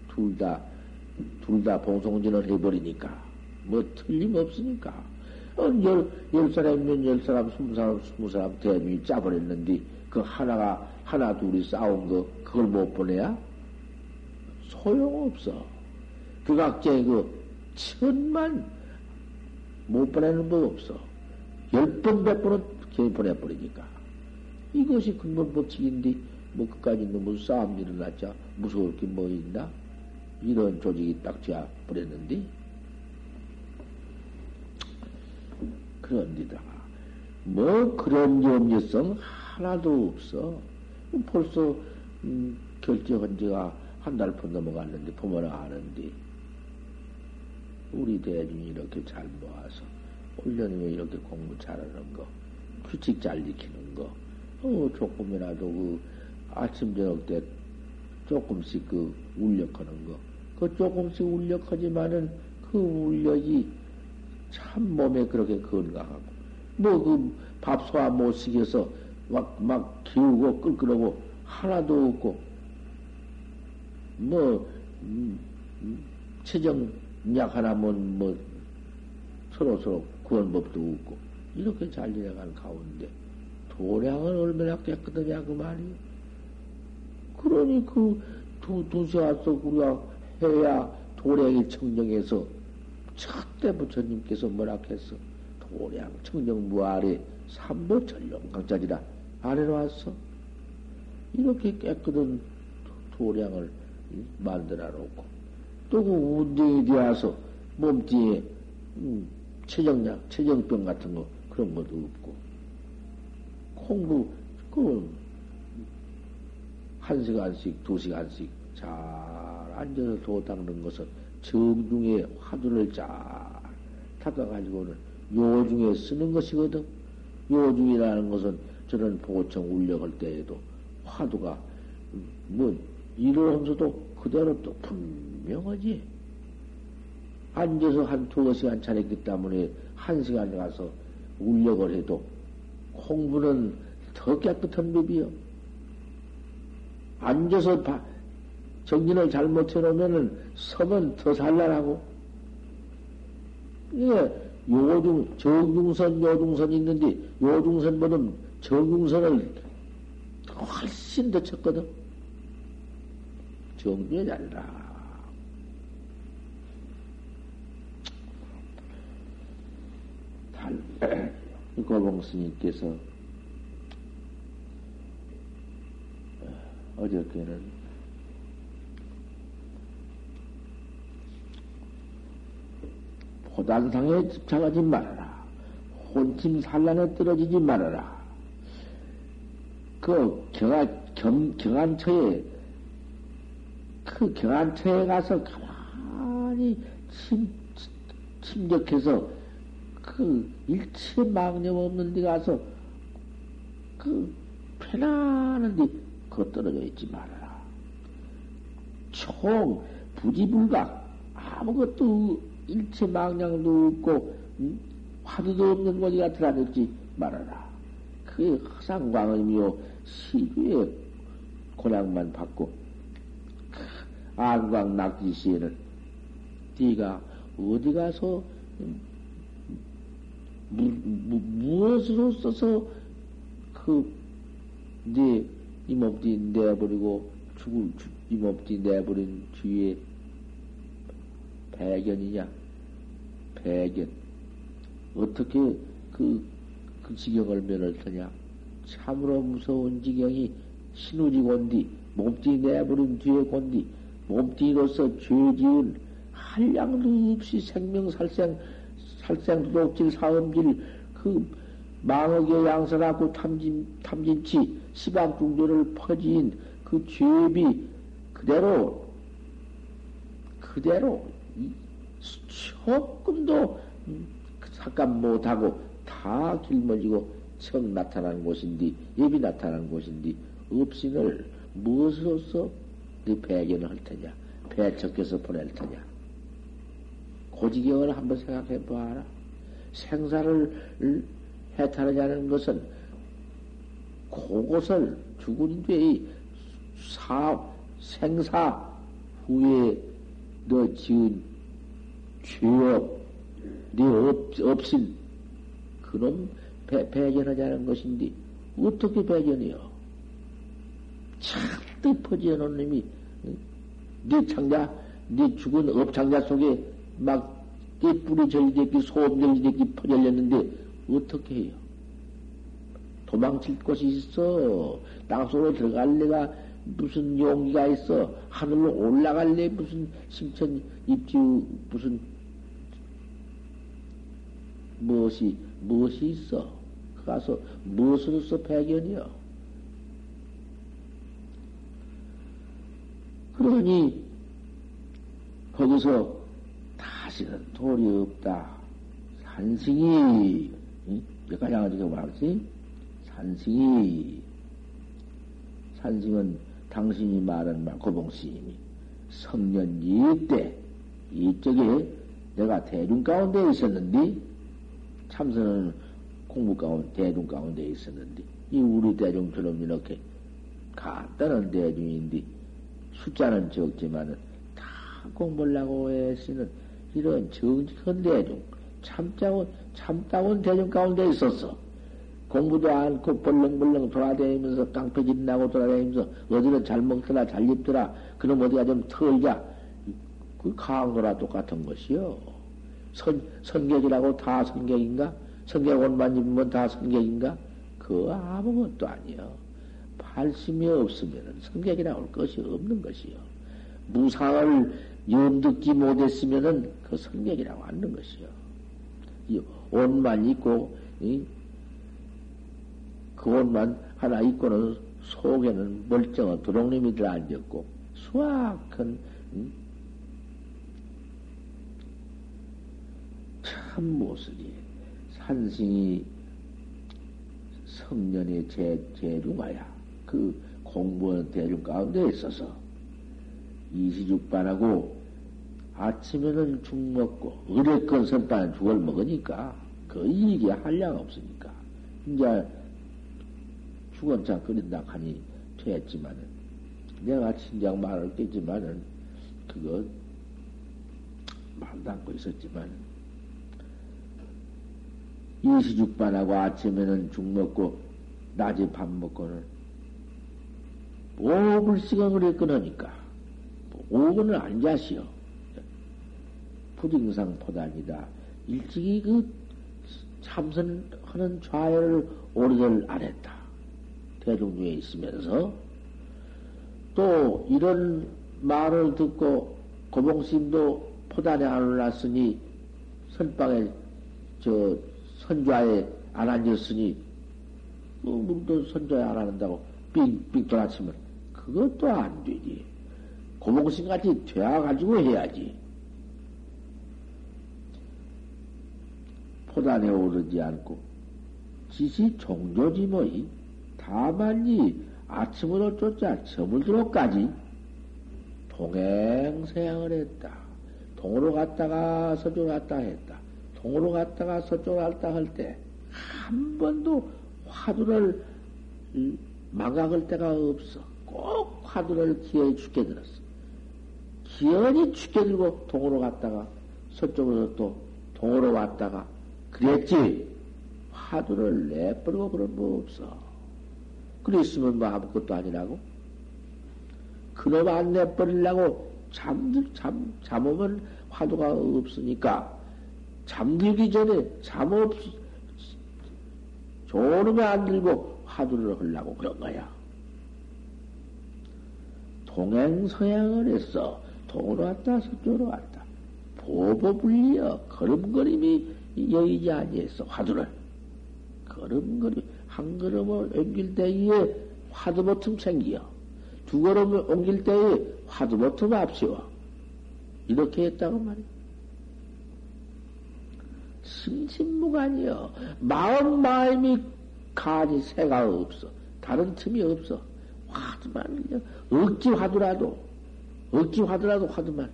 둘 다, 둘 다 봉송진을 해버리니까. 뭐 틀림없으니까. 어, 열, 열 사람이면 열 사람, 스무 사람, 스무 사람 대중이 짜버렸는데, 그 하나가, 하나, 둘이 싸운 거, 그걸 못 보내야? 소용없어. 그 각자의 그, 천만 못 보내는 법 없어. 열 번, 백 번은 걔 보내버리니까. 이것이 근본 법칙인데, 뭐, 그까지 너무 싸움 일어났자, 무서울 게 뭐 있나? 이런 조직이 딱 되어 버렸는데, 그런데다가, 뭐, 그런 염려성 하나도 없어. 벌써, 음, 결정한 지가 한달번 넘어갔는데, 부모는 아는데, 우리 대중이 이렇게 잘 모아서, 훈련이면 이렇게 공부 잘하는 거, 규칙 잘 지키는 거, 어, 조금이라도 그 아침, 저녁 때 조금씩 그 울력하는 거, 그 조금씩 울력하지만은 그 울력이 참 몸에 그렇게 건강하고, 뭐 그 밥 소화 못 시켜서 막, 막 기우고 끌끌하고 하나도 없고, 뭐, 음, 음, 체정 약 하나면 뭐 서로 서로 구원법도 없고, 이렇게 잘 지내가는 가운데, 도량은 얼마나 깨끗하냐, 그 말이요. 그러니 그 두, 두세 와서 우리가 해야 도량이 청정해서 첫때 부처님께서 뭐라 했어? 도량 청정무 아래 삼보 전룡강자지라 아래로 왔어. 이렇게 깨끗한 도량을 만들어 놓고 또 그 운동이 되어서 몸띠에 음, 체정약, 체정병 같은 거 그런 것도 없고 공부 그 한 시간씩 두 시간씩 잘 앉아서 도 닦는 것은 정중에 화두를 잘 닦아가지고는 요중에 쓰는 것이거든. 요중이라는 것은 저는 보청 울력할 때에도 화두가 뭐 일을 하면서도 그대로 또 분명하지. 앉아서 한 두어 시간 차렸기 때문에 한 시간 가서 울력을 해도 공부는 더 깨끗한 법이요. 앉아서 바, 정진을 잘못 해놓으면은 서면 더 산란하고. 이게 요중, 정중선, 요중선 있는데 요중선보다 정중선을 훨씬 더 쳤거든. 정중에 잘라. 달, 고봉 스님께서 어저께는 호단상에 집착하지 말아라. 혼침 산란에 떨어지지 말아라. 그 경한, 경, 경한처에, 그 경한처에 가서 가만히 침, 침적해서 그 일체 망념 없는 데 가서 그 편안한 데 그거 떨어져 있지 말아라. 총 부지불각 아무것도 일체 망량도 없고 음? 화두도 없는 곳이가 드러냈지 말아라. 그게 허상광음이요 시주의 고향만 받고 안광 낙지 시에는 네가 어디 가서 무, 무, 무엇으로 써서 그네 이몸띠 내버리고 죽을 이 몸띠 내버린 뒤에 배견이냐 배견 어떻게 그, 그 지경을 면할 터냐. 참으로 무서운 지경이 신우지 곤디 몸띠 내버린 뒤에 곤디 몸띠로서 죄 지은 한량도 없이 생명 살생 살생도둑질 사음질 그 망억의 양설하고 탐진 탐진치 시방중조를 퍼진 그 죄비 그대로 그대로 조금도 삭감 못하고 다 길머지고 청 나타난 곳인데 예비 나타난 곳인데 업신을 무엇으로서 네 배견을 할 테냐 배척해서 보낼 테냐. 고지경을 한번 생각해 봐라. 생사를 해탈하자는 것은 그것을 죽은 뒤에 사, 생사 후에 너 지은 죄업, 네 업, 없인 그놈 배, 배견하자는 것인데 어떻게 배견이요? 잔뜩 퍼지어놓은 놈이 네 창자, 네 죽은 업창자 속에 막네 뿌리 절리대기 소음 절리대기 퍼졌렸는데 어떻게 해요? 도망칠 곳이 있어. 땅속으로 들어갈래가 무슨 용기가 있어. 하늘로 올라갈 래 무슨 심천 입지 무슨 무엇이 무엇이 있어. 가서 무엇으로서 배견이여. 그러니 거기서 다시는 돌이 없다. 산승이 응? 여기까지 가지고 말지 산승이 산승은 당신이 말한 말 고봉스님이 성년 이때 이쪽에 내가 대중 가운데 있었는데 참선은 공부 가운데 대중 가운데 있었는데 이 우리 대중처럼 이렇게 간단한 대중인데 숫자는 적지만은 다 공부를 하고 애쓰는 이런 정직한 대중 참자고 참다운 대중 가운데 있었어. 공부도 않고 벌렁벌렁 돌아다니면서 깡패짓 나고 돌아다니면서 어디는 잘 먹더라 잘 입더라 그럼 어디가 좀 털자 그 강도라 똑같은 것이요 선, 선객이라고 다 선객인가 선객 옷만 입으면 다 선객인가 그 아무것도 아니요 발심이 없으면 선객이라고 할 것이 없는 것이요 무상을 염듣지 못했으면은 그 선객이라고 하는 것이요 옷만 입고 이? 그 옷만 하나 입고는 속에는 멀쩡한 도롱님이들 앉았고 수확한 음? 참 모습이 산승이 성년의 제, 제중하야. 그 공부하는 대중 가운데 있어서 이시죽반하고 아침에는 죽 먹고 어렵건 선반은 죽을 먹으니까 그 이익이 한량 없으니까. 이제 죽은차 끓인다 하니 되었지만은 내가 친정 말을 깼지만은 그거 말도 않고 있었지만 이시죽반하고 아침에는 죽 먹고 낮에 밥 먹고는 오불시간을 했거니까 오분을 안 자시오. 부등상 포단이다. 일찍이 그 참선하는 좌열을 오래들 안 했다. 대중 중에 있으면서 또 이런 말을 듣고 고봉심도 포단에 안 올랐으니 선방에 저 선좌에 안 앉았으니 뭐또 선좌에 안 앉는다고 삑삑 돌아치면 그것도 안 되지. 고봉심 같이 되어가지고 해야지. 포단에 오르지 않고 지시 종조지 뭐이 다만이 아침으로 쫓아 저물도록까지 동행서양을 했다. 동으로 갔다가 서쪽으로 갔다 했다. 동으로 갔다가 서쪽으로 갔다 할 때 한 번도 화두를 망각할 때가 없어. 꼭 화두를 기어이 죽게 들었어. 기어이 죽게 들고 동으로 갔다가 서쪽으로 또 동으로 왔다가 그랬지. 화두를 내버리고 그런 거 없어. 그랬으면 뭐 아무것도 아니라고? 그놈 안 내버리려고 잠들, 잠, 잠오면 화두가 없으니까 잠들기 전에 잠 없, 좋은 음안 들고 화두를 하려고 그런 거야. 동행 서양을 했어. 동으로 왔다, 서쪽으로 왔다. 보보불리여 걸음걸음이 여의지 아니했어, 화두를. 걸음걸음, 한 걸음을 옮길 때에 화두 버틈 챙겨. 두 걸음을 옮길 때에 화두 버틈 앞세워. 이렇게 했다고 말이야. 심심무간이여. 마음, 마음이 간이 새가 없어. 다른 틈이 없어. 화두만, 억지 화두라도, 억지 화두라도 화두만.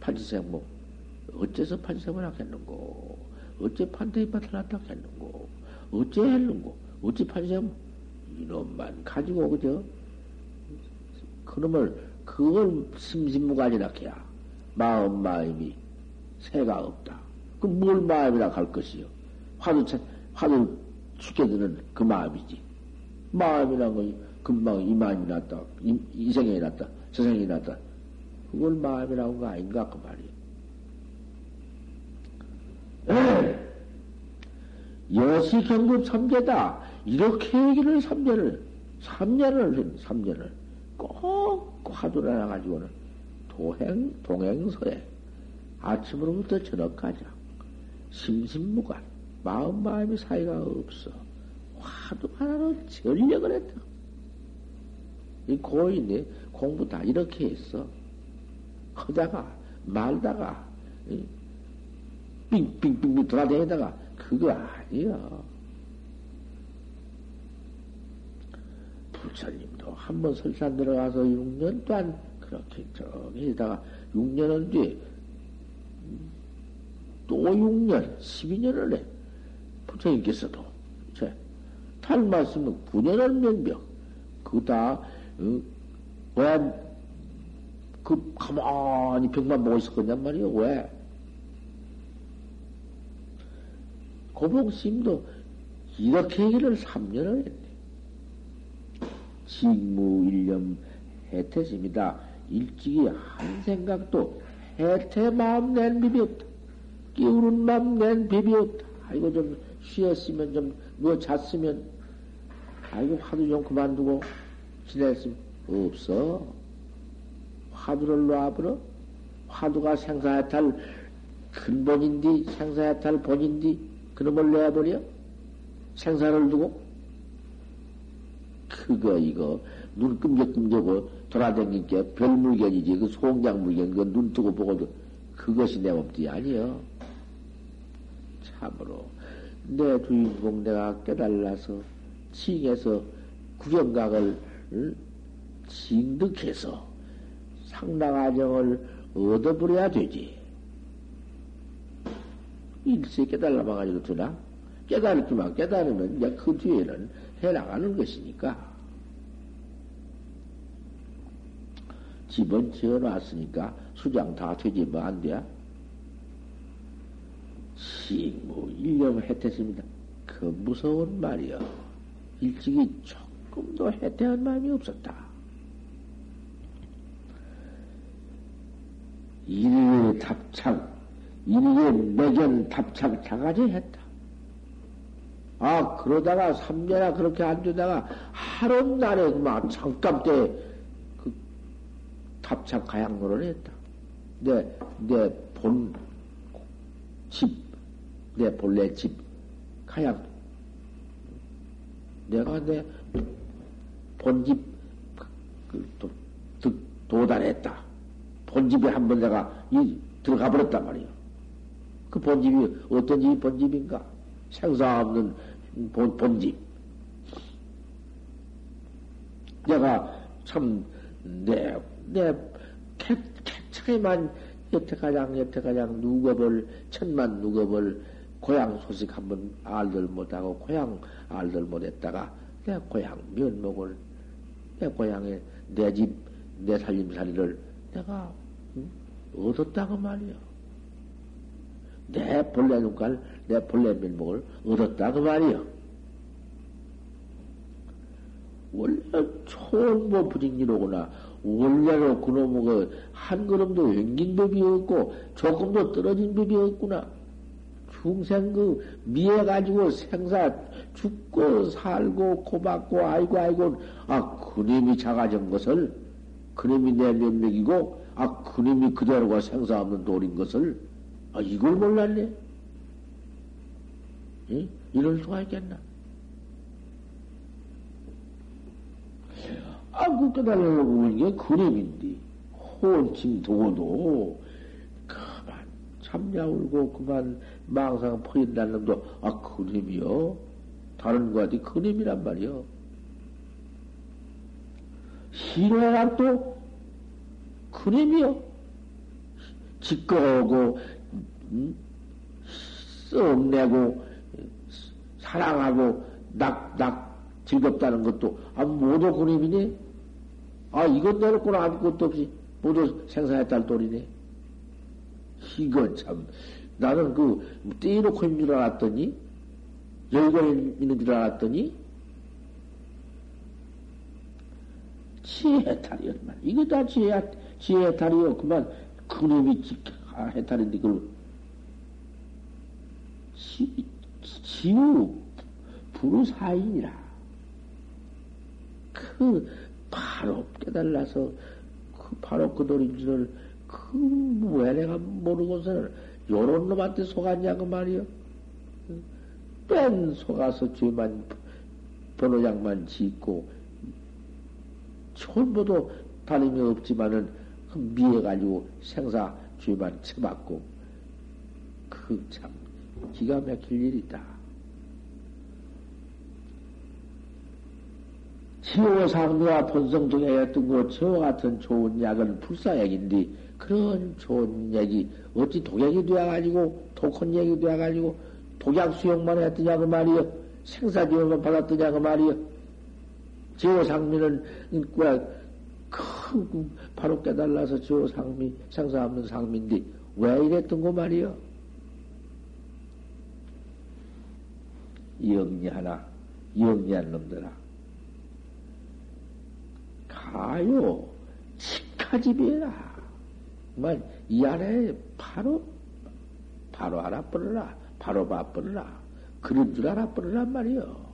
판지생 뭐, 어째서 판지생을 하겠는고? 어째 판테이파트를 했는고? 어째 했는고? 어째 판지생 이놈만 가지고, 그죠? 그놈을, 그걸 심심무간이라 해야. 마음, 마음이 새가 없다. 그럼 뭘 마음이라 할 것이요? 화두, 화두 죽게 되는 그 마음이지. 마음이란 건 금방 이만이 났다, 이, 이생이 났다, 저생이 났다. 그걸 마음이라고 한거 아닌가, 그 말이에요. 여시 경급 삼재다. 이렇게 얘기를 삼재를, 삼재를, 삼재를 꼭 화두를 해가지고는 도행, 동행서에 아침으로부터 저녁까지 심심무관, 마음, 마음이 사이가 없어. 화두 하나로 전력을 했다. 이 고인이 공부 다 이렇게 했어. 하다가, 말다가, 빙빙빙빙 돌아다니다가, 그거 아니야. 부처님도 한 번 설산 들어가서 6년 동안 그렇게 저기 다가 6년은 뒤에 또 6년, 12년을 해. 부처님께서도, 제, 탈 말씀은 9년을 면병. 그다, 어, 왜, 그, 가만히 병만 보고 있었겠냔 말이요. 왜? 고봉심도 이렇게 얘기를 3년을 했네. 직무 일념 해태심이다. 일찍이 한 생각도 해태 마음 낸 법이 없다. 끼우는 마음 낸 법이 없다. 아이고 좀 쉬었으면 좀 누워 잤으면. 아이고 화두 좀 그만두고 지냈으면 없어. 화두를 놔버려. 화두가 생사해탈 근본인디 생사해탈 본인디 그놈을 내버려. 생사를 두고. 그거 이거. 눈 끔적끔적고 돌아다니게 별물견이지. 그 송장 물견 그 눈 뜨고 보고도 그것이 내 몸띠 아니여 참으로 내 주인공 내가 깨달아서 칭해서 구경각을 응? 징득해서 상당아정을 얻어버려야 되지. 일세 깨달아봐가지고 되나? 깨달기만 깨달으면 이제 그 뒤에는 해나가는 것이니까. 집은 지어놨으니까 수장 다 되지 뭐 안 돼? 식무 일념 해태습니다. 그 무서운 말이여. 일찍이 조금도 해태한 마음이 없었다. 일의 답착, 일의 매견 답착 자가지 했다. 아, 그러다가 3년이나 그렇게 안 되다가 하루 날에 막 잠깐 때 합착 가양로를 했다. 내, 내 본 집, 내 본래 집, 가양. 내가 내 본집, 그, 도달했다. 본집에 한번 내가 이, 들어가 버렸단 말이야. 그 본집이 어떤 집이 본집인가? 생사 없는 본, 본집. 내가 참, 내, 내, 개, 개척에만 여태가장, 여태가장 누거벌, 천만 누거벌, 고향 소식 한번 알들 못하고, 고향 알들 못했다가, 내 고향 면목을, 내 고향에 내 집, 내 살림살이를 내가, 응? 얻었다고 말이야. 내 본래 눈깔, 내 본래 면목을 얻었다고 말이야. 원래 뭐 부직리로구나. 원래로 그놈의 그한 걸음도 횡긴 법이 없고 조금도 떨어진 법이 없구나. 중생 그 미해 가지고 생사 죽고 살고 고받고 아이고 아이고 아 그님이 작아진 것을 그님이 내 면목이고 아 그님이 그대로가 생사 없는 돌인 것을 아 이걸 몰랐네. 응? 이럴 수가 있겠나? 아, 그 깨달으려고 보는 게 그림인데, 혼침 도도, 그만 참냐 울고, 그만 망상 퍼인다는 놈도, 아, 그림이요? 다른 거 같이 그림이란 말이요. 신화가 또 그림이요. 짓거하고, 음? 썩내고, 사랑하고, 낙, 낙, 즐겁다는 것도, 아, 모두 그림이네? 아, 이것 내놓고는 아무것도 없이 모두 생산했다는 돌이네. 이건 참, 나는 그, 떼놓고 있는 줄 알았더니, 열고 있는 줄 알았더니, 지혜 해탈이 얼마 이거 다 지혜, 지혜 해탈이요. 그만, 그놈이 아, 해탈인데, 그걸, 지, 지우, 부르사인이라. 그, 바로 깨달아서 그 바로 그 돌인지를 그왜 내가 모르고서는 요런 놈한테 속았냐고 말이요. 뺀 속아서 죄만 번호장만 짓고 전부도 다름이 없지만은 그 미해가지고 생사 죄만 쳐받고 그 참 기가 막힐 일이다. 지호상미와 본성중에 했던 것, 저와 같은 좋은 약은 불사약인데, 그런 좋은 약이 어찌 독약이 되어가지고, 독한 약이 되어가지고, 독약 수용만 했더냐고 말이여. 생사지원만 받았더냐고 말이여. 지호상미는, 큰, 바로 깨달아서 지호상미, 생사 없는 상미인데, 왜 이랬던 거 말이여? 영리하나, 영리한 놈들아. 가요. 치카집이라. 정말 이 안에 바로, 바로 알아버려라. 바로 봐버려라. 그런 줄 알아버려란 말이요.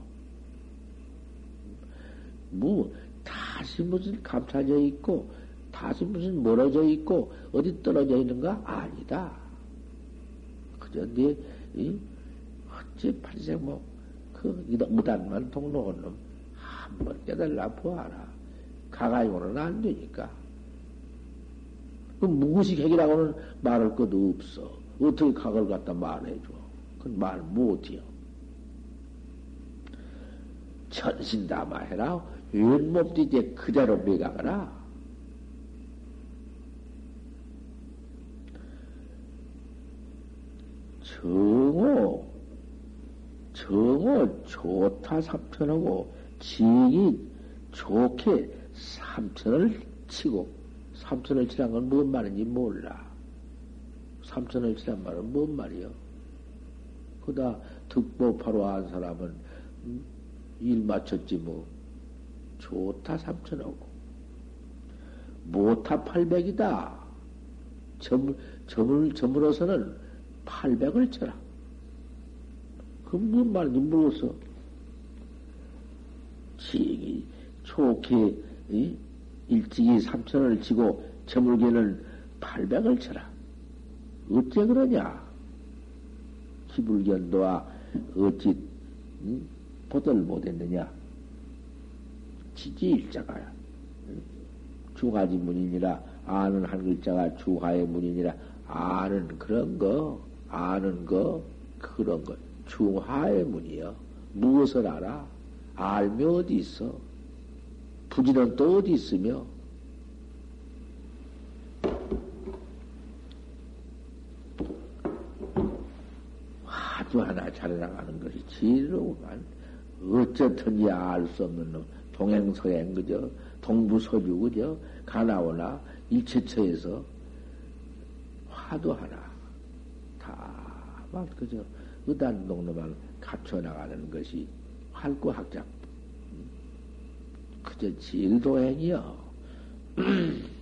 뭐, 다시 무슨 감춰져 있고, 다시 무슨 멀어져 있고, 어디 떨어져 있는가? 아니다. 그저 네, 이, 어째 팔생 뭐, 그, 무단만 통로한 놈, 한번 깨달라 보아라. 가가지고는 안 되니까. 그 무구식 핵이라고는 말할 것도 없어. 어떻게 각을 갖다 말해줘. 그건 말 못해요. 천신다마 해라. 왼몸도 이제 그대로 매가거라. 정오, 정오 좋다 삼천하고 지익이 좋게 삼천을 치고, 삼천을 치란 건 뭔 말인지 몰라. 삼천을 치란 말은 뭔 말이요? 그다 득보 바로 한 사람은 음, 일 맞췄지 뭐. 좋다 삼천하고. 못타 팔백이다. 점, 점을, 점으로서는 팔백을 쳐라. 그뭔 말인지 모르겠어. 지기 좋게 이? 일찍이 삼천을 치고 저물개는 팔백을 쳐라. 어째 그러냐? 기불견도와 어찌 응? 보들 못했느냐? 지지 일자가 주가지 문이니라 아는 한 글자가 주하의 문이니라 아는 그런 거 아는 거 그런 거 중하의 문이여 무엇을 알아? 알면 어디 있어? 부지는 또 어디 있으며? 화두 하나 잘해나가는 것이 지혜로구만. 어쩌든지 알 수 없는 놈. 동행서행, 그저, 동부서주, 그저, 가나오나, 일체처에서 화두 하나. 다, 막, 그저, 의단동로만 갖춰 나가는 것이 활구학자. 그저 질도행이여.